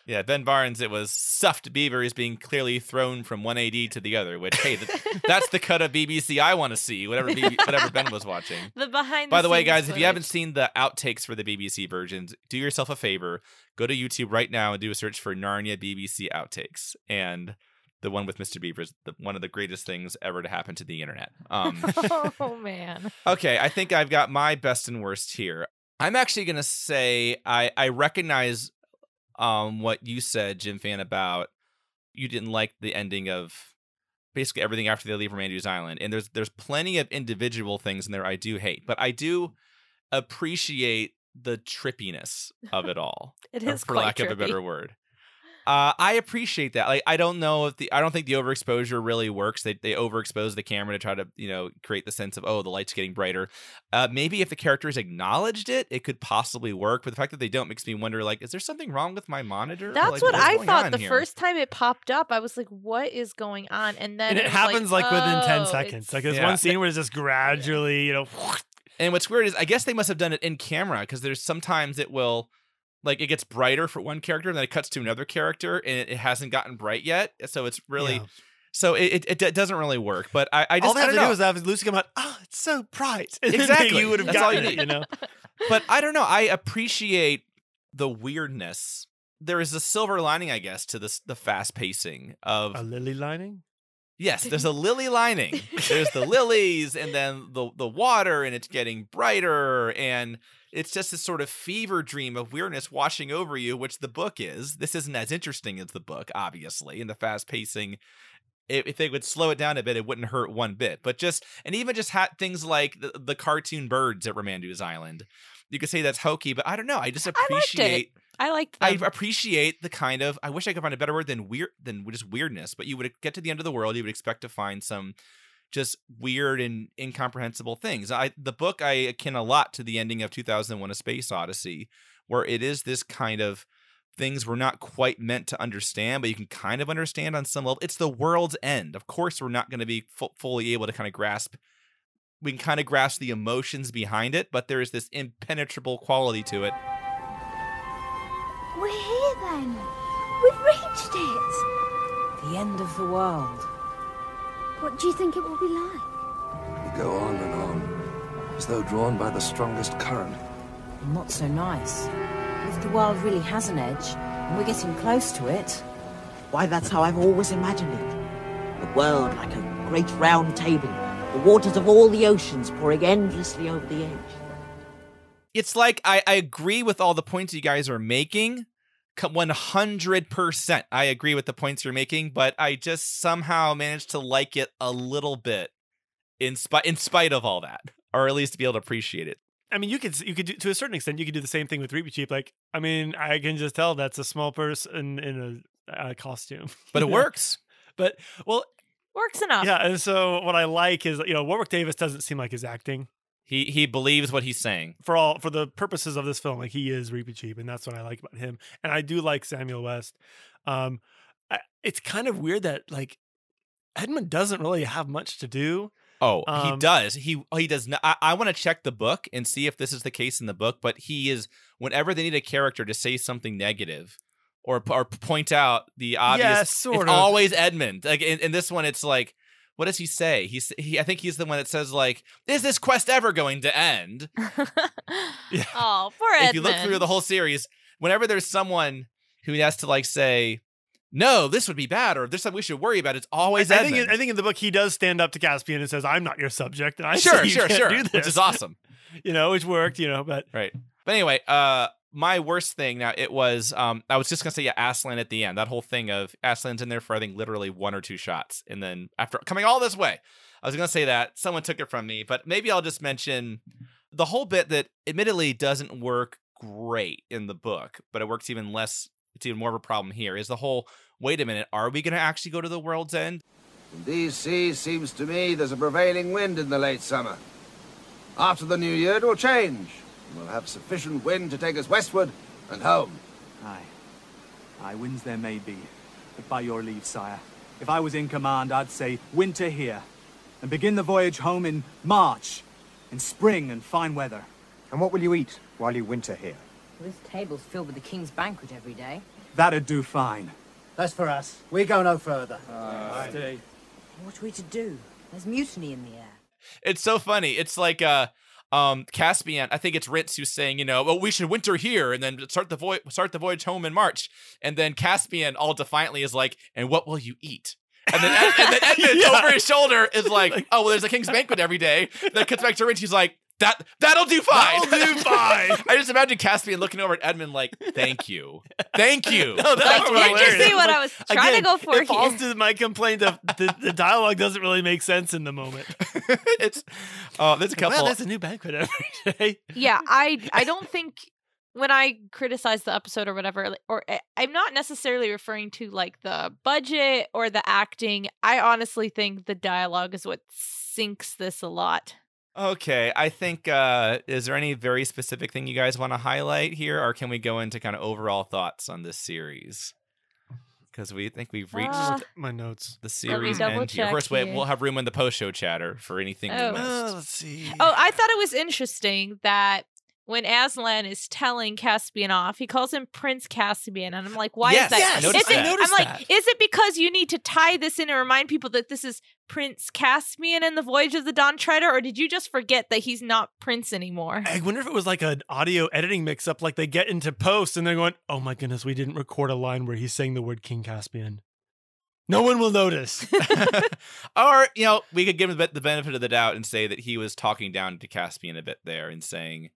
[SPEAKER 8] Yeah, Ben Barnes. It was stuffed beavers being clearly thrown from one AD to the other. Which hey, th- that's the cut of BBC I want to see. Whatever BB, whatever Ben was watching.
[SPEAKER 3] The behind.
[SPEAKER 8] By the way,
[SPEAKER 3] scenes
[SPEAKER 8] guys, if you haven't seen the outtakes for the BBC versions, do yourself a favor. Go to YouTube right now and do a search for Narnia BBC outtakes. And the one with Mr. Beaver is the, one of the greatest things ever to happen to the internet. Um,
[SPEAKER 3] oh man.
[SPEAKER 8] Okay, I think I've got my best and worst here. I'm actually gonna say I I recognize um what you said, Jim Fan, about you didn't like the ending of basically everything after they leave Ramandu's Island. And there's there's plenty of individual things in there I do hate, but I do appreciate the trippiness of it all.
[SPEAKER 3] it is
[SPEAKER 8] for
[SPEAKER 3] quite
[SPEAKER 8] lack of a better word. Uh, I appreciate that. Like, I don't know if the I don't think the overexposure really works. They they overexpose the camera to try to you know create the sense of oh the light's getting brighter. Uh, maybe if the characters acknowledged it, it could possibly work. But the fact that they don't makes me wonder like, is there something wrong with my monitor?
[SPEAKER 3] That's
[SPEAKER 8] Like,
[SPEAKER 3] what
[SPEAKER 8] what's
[SPEAKER 3] I thought the
[SPEAKER 8] here?
[SPEAKER 3] first time it popped up. I was like, "What is going on?" And then
[SPEAKER 9] and it
[SPEAKER 3] was
[SPEAKER 9] happens like, within 10
[SPEAKER 3] "Oh,
[SPEAKER 9] seconds.
[SPEAKER 3] it's-
[SPEAKER 9] Like there's
[SPEAKER 8] Yeah.
[SPEAKER 9] one scene where it's just gradually, you know,
[SPEAKER 8] And what's weird is I guess they must have done it in camera because there's sometimes it will like it gets brighter for one character and then it cuts to another character and it, it hasn't gotten bright yet. So it's really
[SPEAKER 9] Yeah.
[SPEAKER 8] so it, it it doesn't really work. But I, I just
[SPEAKER 9] all they
[SPEAKER 8] I
[SPEAKER 9] have to
[SPEAKER 8] don't
[SPEAKER 9] do
[SPEAKER 8] know.
[SPEAKER 9] is have Lucy come out. Oh, it's so bright. And then
[SPEAKER 8] Exactly.
[SPEAKER 9] you would have
[SPEAKER 8] That's
[SPEAKER 9] gotten
[SPEAKER 8] you
[SPEAKER 9] it. You know,
[SPEAKER 8] but I don't know. I appreciate the weirdness. There is a silver lining, I guess, to this the fast pacing of
[SPEAKER 9] a lily lining.
[SPEAKER 8] Yes, there's a lily lining. There's the lilies and then the the water and it's getting brighter and it's just this sort of fever dream of weirdness washing over you, which the book is. This isn't as interesting as the book, obviously, and the fast pacing. If they would slow it down a bit, it wouldn't hurt one bit. But just and even just had things like the, the cartoon birds at Ramandu's Island. You could say that's hokey, but I don't know. I just
[SPEAKER 3] I liked it.
[SPEAKER 8] appreciate
[SPEAKER 3] I liked
[SPEAKER 8] I appreciate the kind of I wish I could find a better word than weird than just weirdness, but you would get to the end of the world, you would expect to find some just weird and incomprehensible things. I the book I akin a lot to the ending of 2001 A Space Odyssey where it is this kind of things we're not quite meant to understand, but you can kind of understand on some level. It's the world's end. Of course, we're not going to be fu- fully able to kind of grasp we can kind of grasp the emotions behind it, but there is this impenetrable quality to it.
[SPEAKER 14] We're here then. We've reached it.
[SPEAKER 2] The end of the world.
[SPEAKER 14] What do you think it will be like?
[SPEAKER 16] We go on and on, as though drawn by the strongest current.
[SPEAKER 2] Not so nice. If the world really has an edge, and we're getting close to it,
[SPEAKER 1] Why, that's how I've always imagined it. The world like a great round table, the waters of all the oceans pouring endlessly over the edge.
[SPEAKER 8] it's like I, I agree with all the points you guys are making. One hundred percent, I agree with the points you're making, but I just somehow managed to like it a little bit, in spite in spite of all that, or at least to be able to appreciate it.
[SPEAKER 9] I mean, you could you could do to a certain extent. You could do the same thing with Reepicheep. Like, I mean, I can just tell that's a small person in a, a costume,
[SPEAKER 8] But it works.
[SPEAKER 9] But well,
[SPEAKER 3] Works enough.
[SPEAKER 9] yeah. And so what I like is you know Warwick Davis doesn't seem like his acting.
[SPEAKER 8] He he believes what he's saying.
[SPEAKER 9] for all for the purposes of this film, like he is Reepicheep, and that's what I like about him. And I do like Samuel West. Um, I, it's kind of weird that like Edmund doesn't really have much to do.
[SPEAKER 8] Oh, he
[SPEAKER 9] Um,
[SPEAKER 8] does. He he does not. I, I want to check the book and see if this is the case in the book. But he is whenever they need a character to say something negative or or point out the obvious.
[SPEAKER 9] Yeah, sort
[SPEAKER 8] it's
[SPEAKER 9] of.
[SPEAKER 8] always Edmund. Like in, in this one, it's like. What does he say? He's he. I think he's the one that says like, "Is this quest ever going to end?"
[SPEAKER 3] Oh, poor Edmund.
[SPEAKER 8] if you look through the whole series, whenever there's someone who has to like say, "No, this would be bad," or "There's something we should worry about," it's always
[SPEAKER 9] I
[SPEAKER 8] Edmund.
[SPEAKER 9] think I think in the book he does stand up to Caspian and says, "I'm not your subject," and I
[SPEAKER 8] Sure, sure, sure, which
[SPEAKER 9] this."
[SPEAKER 8] is awesome.
[SPEAKER 9] you know, which worked. You know, but
[SPEAKER 8] Right. But anyway, uh my worst thing now it was um I was just gonna say yeah, Aslan at the end. That whole thing of Aslan's in there for I think literally one or two shots. And then after coming all this way, I was gonna say that. Someone took it from me, but maybe I'll just mention the whole bit that admittedly doesn't work great in the book, but it works even less it's even more of a problem here, is the whole wait a minute, are we gonna actually go to the world's end?
[SPEAKER 16] In these seas, seems to me, there's a prevailing wind in the late summer. After the new year, it will change. And We'll have sufficient wind to take us westward and home.
[SPEAKER 17] Aye. Aye, winds there may be. But by your leave, sire, if I was in command, I'd say winter here. And begin the voyage home in March. In spring and fine weather.
[SPEAKER 18] And what will you eat while you winter here?
[SPEAKER 2] This table's filled with the king's banquet every day.
[SPEAKER 17] That'd do fine.
[SPEAKER 18] That's for us. We go no further.
[SPEAKER 17] Stay.
[SPEAKER 2] What are we to do? There's mutiny in the air.
[SPEAKER 8] It's so funny. It's like uh um Caspian, I think it's Rhince who's saying, you know, well, we should winter here and then start the voyage start the voyage home in March. And then Caspian all defiantly is like, and what will you eat? And then, Ed- and then Edmund
[SPEAKER 9] Yeah.
[SPEAKER 8] over his shoulder is like, oh well, there's a king's banquet every day. Then cuts back to Rhince, he's like, that that'll do fine.
[SPEAKER 9] That'll do fine.
[SPEAKER 8] I just imagine Caspian looking over at Edmund like, thank you, thank you.
[SPEAKER 9] No, that's
[SPEAKER 8] That's
[SPEAKER 9] what
[SPEAKER 3] Did you see what I was trying
[SPEAKER 9] Again,
[SPEAKER 3] to go for
[SPEAKER 9] it falls to my complaint of the, the dialogue doesn't really make sense in the moment.
[SPEAKER 8] it's oh, there's a couple.
[SPEAKER 9] Well, there's a new banquet every day.
[SPEAKER 3] yeah, I I don't think when I criticize the episode or whatever, or eh, I'm not necessarily referring to like the budget or the acting. I honestly think the dialogue is what sinks this a lot.
[SPEAKER 8] Okay, I think uh is there any very specific thing you guys want to highlight here or can we go into kind of overall thoughts on this series? Cuz we think we've reached
[SPEAKER 3] Uh,
[SPEAKER 9] My notes.
[SPEAKER 8] the series end here. Of
[SPEAKER 3] check
[SPEAKER 8] course, we,
[SPEAKER 3] here.
[SPEAKER 8] we'll have room in the post-show chatter for anything
[SPEAKER 3] Oh.
[SPEAKER 8] we missed.
[SPEAKER 9] Uh, let's see.
[SPEAKER 3] Oh, I thought it was interesting that when Aslan is telling Caspian off, he calls him Prince Caspian, and I'm like, why
[SPEAKER 8] Yes,
[SPEAKER 3] is that?
[SPEAKER 8] yes, I
[SPEAKER 3] Is
[SPEAKER 8] noticed
[SPEAKER 3] it-
[SPEAKER 8] that. I
[SPEAKER 9] noticed
[SPEAKER 3] I'm like,
[SPEAKER 9] that.
[SPEAKER 3] is it because you need to tie this in and remind people that this is Prince Caspian in the Voyage of the Dawn Treader, or did you just forget that he's not Prince anymore?
[SPEAKER 9] I wonder if it was like an audio editing mix up, like they get into post and they're going, oh my goodness, we didn't record a line where he's saying the word King Caspian. No one will notice.
[SPEAKER 8] or, you know, we could give him the benefit of the doubt and say that he was talking down to Caspian a bit there and saying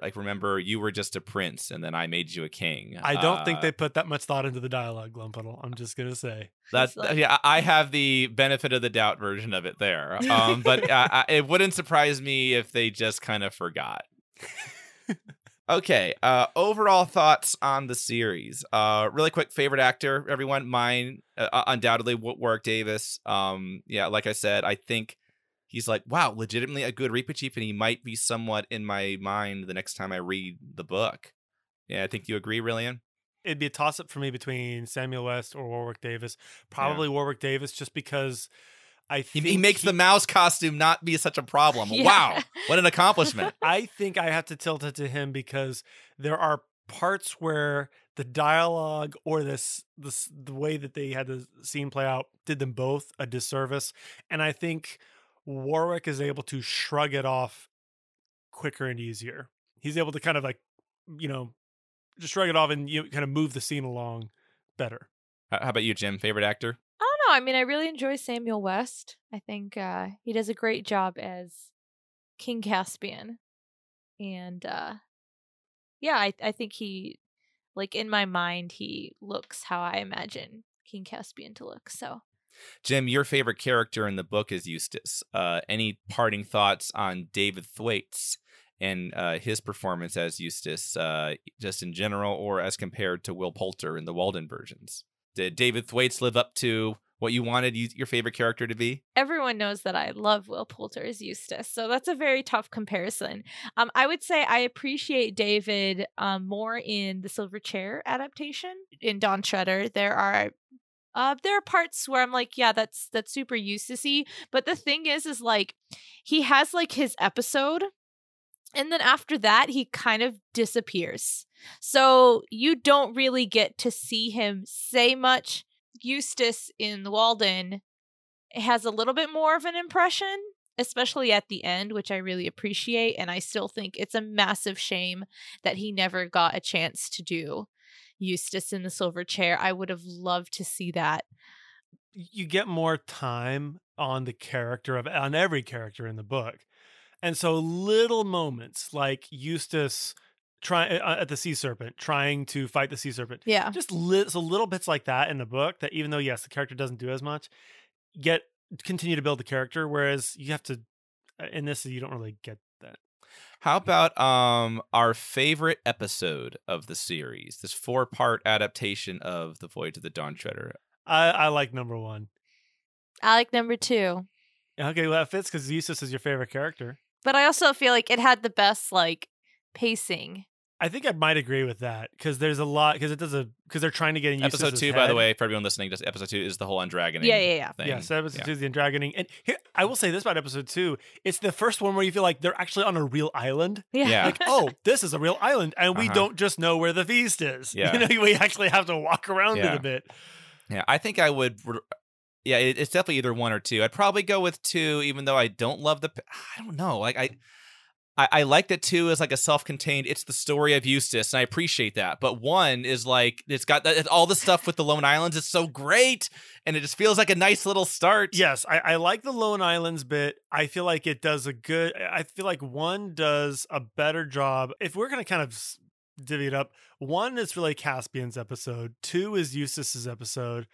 [SPEAKER 8] like remember you were just a prince and then I made you a king.
[SPEAKER 9] I don't think
[SPEAKER 8] Uh,
[SPEAKER 9] they put that much thought into the dialogue, Glumpuddle. I'm just going to say.
[SPEAKER 8] That's
[SPEAKER 3] like-
[SPEAKER 8] yeah. I I have the benefit of the doubt version of it there, um, but uh, I, it wouldn't surprise me if they just kind of forgot. okay. Uh, overall thoughts on the series. Uh, really quick. Favorite actor, everyone. Mine, uh, undoubtedly, Wa- Warwick Davis. Um, yeah, like I said, I think he's like, wow, legitimately a good Reepicheep, and he might be somewhat in my mind the next time I read the book. Yeah, I think you agree, Rillian.
[SPEAKER 9] It'd be a toss up for me between Samuel West or Warwick Davis. Probably Warwick Davis, just because I
[SPEAKER 8] He,
[SPEAKER 9] think
[SPEAKER 8] he makes the mouse costume not be such a problem.
[SPEAKER 3] Yeah.
[SPEAKER 8] Wow, what an accomplishment!
[SPEAKER 9] I think I have to tilt it to him because there are parts where the dialogue or this this the way that they had the scene play out did them both a disservice, and I think Warwick is able to shrug it off quicker and easier. He's able to kind of like you know just shrug it off and you know, kind of move the scene along better.
[SPEAKER 8] How how about you, Jim? Favorite actor?
[SPEAKER 3] I don't know. I mean, I really enjoy Samuel West. I think uh, he does a great job as King Caspian, and uh, yeah, I I think he, like in my mind, he looks how I imagine King Caspian to look. So
[SPEAKER 8] Jim, your favorite character in the book is Eustace. Uh, any parting thoughts on David Thwaites and uh, his performance as Eustace, uh, just in general, or as compared to Will Poulter in the Walden versions? Did David Thwaites live up to what you wanted your favorite character to be?
[SPEAKER 3] everyone knows that I love Will Poulter as Eustace, so that's a very tough comparison. Um, I would say I appreciate David um, more in the Silver Chair adaptation in Dawn Treader. There are uh, there are parts where I'm like, yeah, that's that's super Eustace-y. But the thing is, is like he has like his episode, and then after that, he kind of disappears. So you don't really get to see him say much. Eustace in Walden has a little bit more of an impression, especially at the end, which I really appreciate. And I still think it's a massive shame that he never got a chance to do Eustace in the Silver Chair. I would have loved to see that.
[SPEAKER 9] you get more time on the character of on every character in the book and so little moments like eustace trying at the sea serpent trying to fight the sea serpent
[SPEAKER 3] Yeah.
[SPEAKER 9] just li- so little bits like that in the book that even though yes the character doesn't do as much get continue to build the character whereas you have to uh, in this you don't really get
[SPEAKER 8] How about um our favorite episode of the series? This four part adaptation of The Voyage of the Dawn Treader.
[SPEAKER 9] i i like number one
[SPEAKER 3] I like number two.
[SPEAKER 9] okay well that fits because eustace is your favorite character
[SPEAKER 3] But I also feel like it had the best like pacing.
[SPEAKER 9] I think I might agree with that because there's a lot because it does a because they're trying to get in
[SPEAKER 8] Episode
[SPEAKER 9] Eustace's
[SPEAKER 8] two, by the way, for everyone listening, just episode two is the whole undragoning.
[SPEAKER 3] Yeah, yeah, yeah.
[SPEAKER 8] Thing.
[SPEAKER 9] Yes, episode
[SPEAKER 8] Yeah.
[SPEAKER 9] two is the undragoning, and here I will say this about episode two: it's the first one where you feel like they're actually on a real island.
[SPEAKER 3] Yeah.
[SPEAKER 8] Yeah.
[SPEAKER 9] like oh, this is a real island, and we
[SPEAKER 8] Uh-huh.
[SPEAKER 9] don't just know where the feast is.
[SPEAKER 8] Yeah.
[SPEAKER 9] you know, we actually have to walk around it a bit.
[SPEAKER 8] Yeah, I think I would. r- Yeah, it, it's definitely either one or two. I'd probably go with two, even though I don't love the. I don't know. Like I, I, I like that two is like a self-contained. It's the story of Eustace, and I appreciate that. But one is like it's got that, all the stuff with the Lone Islands. It's so great, and it just feels like a nice little start.
[SPEAKER 9] Yes, I, I like the Lone Islands bit. I feel like it does a good. I feel like one does a better job. If we're gonna kind of divvy it up, one is really Caspian's episode. Two is Eustace's episode.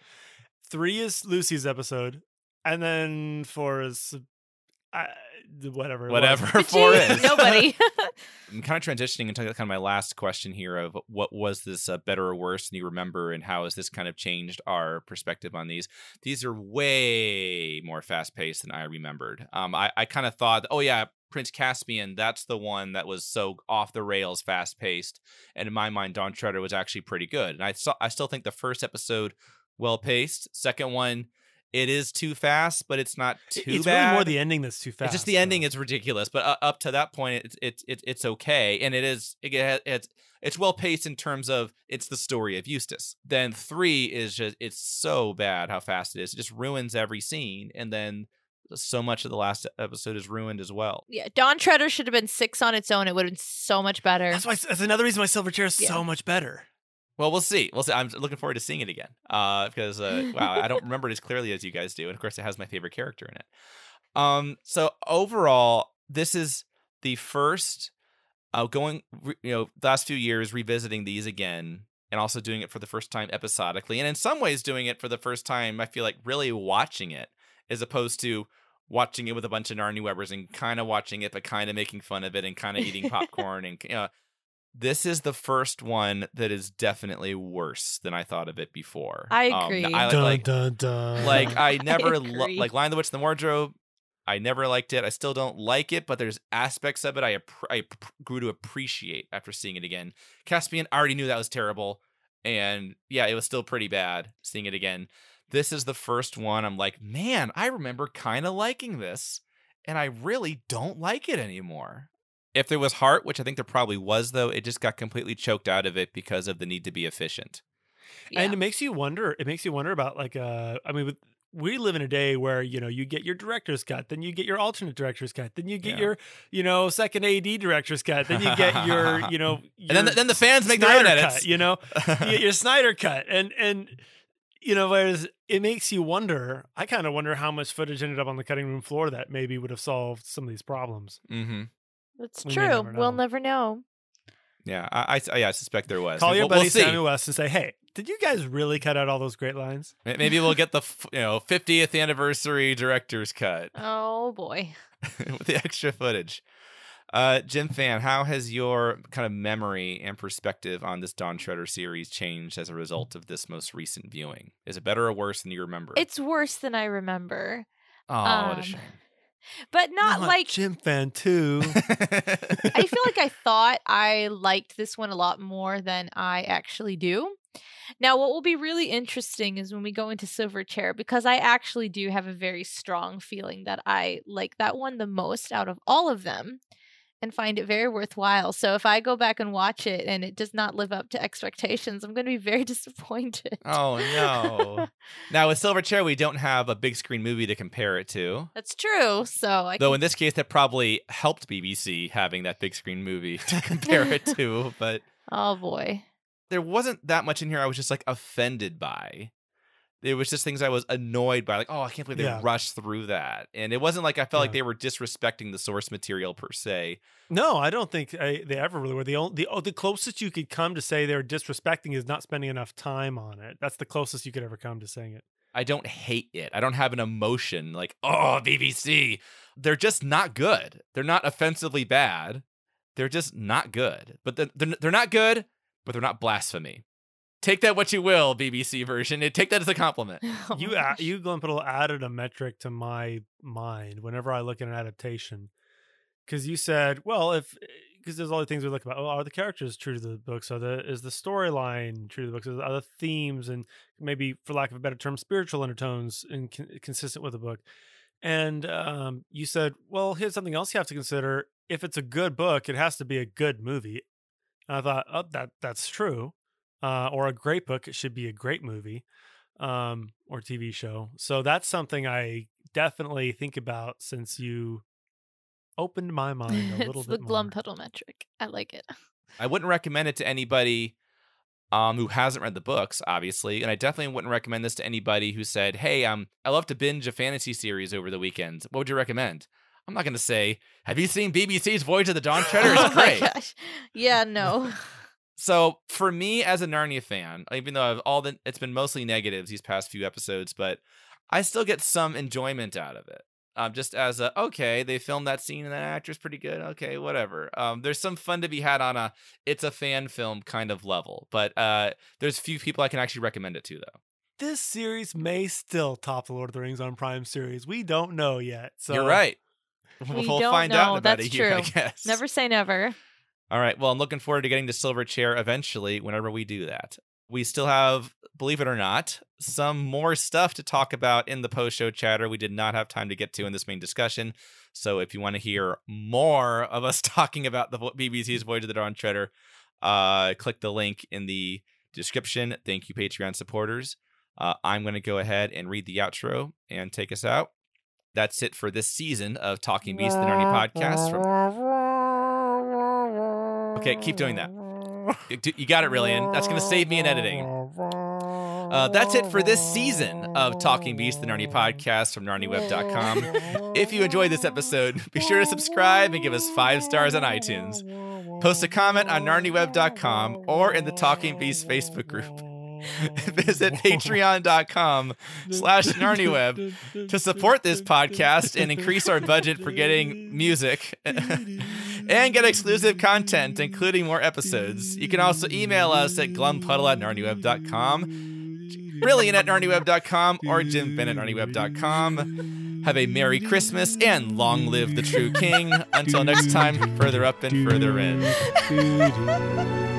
[SPEAKER 9] Three is Lucy's episode, and then four is uh, whatever.
[SPEAKER 8] Whatever four is.
[SPEAKER 3] Nobody.
[SPEAKER 8] I'm kind of transitioning into kind of my last question here of what was this uh, better or worse than you remember, and how has this kind of changed our perspective on these? These are way more fast paced than I remembered. Um, I, I kind of thought, oh yeah, Prince Caspian, that's the one that was so off the rails, fast paced, and in my mind, Dawn Treader was actually pretty good. And I saw, I still think the first episode well paced. Second one. It is too fast, but it's not too
[SPEAKER 9] it's
[SPEAKER 8] bad.
[SPEAKER 9] really more the ending that's too fast.
[SPEAKER 8] It's just the ending is ridiculous, but uh, up to that point, it's it's it's it's okay, and it is it, it's it's well paced in terms of it's the story of Eustace. Then three is just it's so bad how fast it is. It just ruins every scene, and then so much of the last episode is ruined as well.
[SPEAKER 3] yeah, Dawn Treader should have been six on its own. It would have been so much better.
[SPEAKER 9] That's why. That's another reason why Silver Chair is
[SPEAKER 3] Yeah.
[SPEAKER 9] so much better.
[SPEAKER 8] Well, we'll see. We'll see. I'm looking forward to seeing it again. Uh, because uh, wow, I don't remember it as clearly as you guys do, and of course, it has my favorite character in it. Um, so overall, this is the first uh, going, you know, last few years revisiting these again, and also doing it for the first time episodically, and in some ways doing it for the first time. I feel like really watching it as opposed to watching it with a bunch of Narnia Webbers and kind of watching it, but kind of making fun of it and kind of eating popcorn and you know, this is the first one that is definitely worse than I thought of it before.
[SPEAKER 3] I
[SPEAKER 8] Um,
[SPEAKER 3] agree.
[SPEAKER 8] I,
[SPEAKER 9] dun,
[SPEAKER 8] like,
[SPEAKER 9] dun, dun.
[SPEAKER 8] like I never lo- like Lion the Witch and the Wardrobe. I never liked it. I still don't like it, but there's aspects of it I appr- I p- grew to appreciate after seeing it again. Caspian I already knew that was terrible, and yeah, it was still pretty bad seeing it again. This is the first one I'm like, man, I remember kind of liking this, and I really don't like it anymore. If there was heart, which I think there probably was, though, it just got completely choked out of it because of the need to be efficient.
[SPEAKER 9] and it makes you wonder it makes you wonder about like uh i mean with, we live in a day where you know you get your director's cut then you get your alternate director's cut then you get
[SPEAKER 8] Yeah.
[SPEAKER 9] your you know second ad director's cut then you get your you know
[SPEAKER 8] And then the- then the fans make their own edits.
[SPEAKER 9] cut, you know you get your snyder cut and and you know whereas it makes you wonder i kind of wonder how much footage ended up on the cutting room floor that maybe would have solved some of these problems
[SPEAKER 8] Mm-hmm.
[SPEAKER 3] That's
[SPEAKER 9] We
[SPEAKER 3] true.
[SPEAKER 9] never
[SPEAKER 3] We'll never know.
[SPEAKER 8] Yeah, I, I, yeah, I suspect there was.
[SPEAKER 9] call your
[SPEAKER 8] We'll- we'll
[SPEAKER 9] buddy
[SPEAKER 8] see.
[SPEAKER 9] samuel west and say hey did you guys really cut out all those great lines
[SPEAKER 8] Maybe we'll get the you know 50th anniversary director's cut
[SPEAKER 3] Oh boy.
[SPEAKER 8] with the extra footage. Uh, Jim Fan, how has your kind of memory and perspective on this Dawn Treader series changed as a result of this most recent viewing? Is it better or worse than you remember?
[SPEAKER 3] It's worse than I remember.
[SPEAKER 8] oh, what a
[SPEAKER 3] um,
[SPEAKER 8] shame.
[SPEAKER 3] But not, like
[SPEAKER 9] Jim fan too.
[SPEAKER 3] I feel like I thought I liked this one a lot more than I actually do. Now, what will be really interesting is when we go into Silverchair, because I actually do have a very strong feeling that I like that one the most out of all of them and find it very worthwhile. So if I go back and watch it and it does not live up to expectations, I'm going to be very disappointed.
[SPEAKER 8] Oh no! now with Silverchair, we don't have a big screen movie to compare it to.
[SPEAKER 3] That's true. So I
[SPEAKER 8] Though
[SPEAKER 3] can-
[SPEAKER 8] in this case, that probably helped BBC having that big screen movie to compare it to. But
[SPEAKER 3] Oh boy.
[SPEAKER 8] there wasn't that much in here I was just like offended by. It was just things I was annoyed by, like, oh, I can't believe they
[SPEAKER 9] Yeah.
[SPEAKER 8] rushed through that. And it wasn't like I felt like they were disrespecting the source material per se.
[SPEAKER 9] No, I don't think I, they ever really were. The only, the oh, the closest you could come to say they're disrespecting is not spending enough time on it. That's the closest you could ever come to saying it.
[SPEAKER 8] I don't hate it. I don't have an emotion like, oh, BBC. They're just not good. They're not offensively bad. They're just not good. But they're, they're, they're not good, but they're not blasphemy. Take that what you will, BBC version. and Take that as a compliment.
[SPEAKER 3] Oh
[SPEAKER 9] you a- you Glumpuddle added a metric to my mind whenever I look at an adaptation because you said, well, if because there's all the things we look about. Oh, are the characters true to the books? Are the is the storyline true to the books? Are the themes and maybe, for lack of a better term, spiritual undertones and con- consistent with the book? And um, you said, well, here's something else you have to consider. If it's a good book, it has to be a good movie. And I thought, oh, that that's true. Uh, or a great book, it should be a great movie um, or TV show. So that's something I definitely think about since you opened my mind a little
[SPEAKER 3] it's the
[SPEAKER 9] bit more.
[SPEAKER 3] glum puddle metric. I like it.
[SPEAKER 8] I wouldn't recommend it to anybody um, who hasn't read the books, obviously, and I definitely wouldn't recommend this to anybody who said, "Hey, um, I love to binge a fantasy series over the weekend. What would you recommend?" I'm not going to say, "Have you seen BBC's Voyage of the Dawn Treader?" It's
[SPEAKER 3] oh my
[SPEAKER 8] great.
[SPEAKER 3] gosh. Yeah, no.
[SPEAKER 8] So for me as a Narnia fan, even though I've all the it's been mostly negatives these past few episodes, but I still get some enjoyment out of it. Um, just as a okay, they filmed that scene and that actor's pretty good. Okay, whatever. Um, there's some fun to be had on a it's a fan film kind of level, but uh, there's few people I can actually recommend it to though.
[SPEAKER 9] This series may still top the Lord of the Rings on Prime series. We don't know yet. So
[SPEAKER 8] You're right.
[SPEAKER 3] We
[SPEAKER 8] we'll
[SPEAKER 3] don't
[SPEAKER 8] find
[SPEAKER 3] know.
[SPEAKER 8] out in about
[SPEAKER 3] That's
[SPEAKER 8] a year, I
[SPEAKER 3] true.
[SPEAKER 8] guess.
[SPEAKER 3] Never say never.
[SPEAKER 8] All right. Well, I'm looking forward to getting to silver chair eventually whenever we do that. We still have, believe it or not, some more stuff to talk about in the post show chatter we did not have time to get to in this main discussion. So if you want to hear more of us talking about the BBC's Voyage of the Dawn Treader, uh, click the link in the description. Thank you, Patreon supporters. Uh, I'm going to go ahead and read the outro and take us out. That's it for this season of Talking Beast, the Narnia podcast. From Okay, keep doing that. You got it, Rillian. That's going to save me in editing. Uh, that's it for this season of Talking Beast, the Narnia podcast from NarniaWeb.com. If you enjoyed this episode, be sure to subscribe and give us five stars on iTunes. Post a comment on NarniaWeb.com or in the Talking Beast Facebook group. Visit patreon.com slash narniaweb to support this podcast and increase our budget for getting music and get exclusive content, including more episodes. You can also email us at glumpuddle at narniaweb.com, brilliant at narniaweb.com, or jimfinn at narniaweb.com. Have a Merry Christmas and long live the true king. Until next time, further up and further in.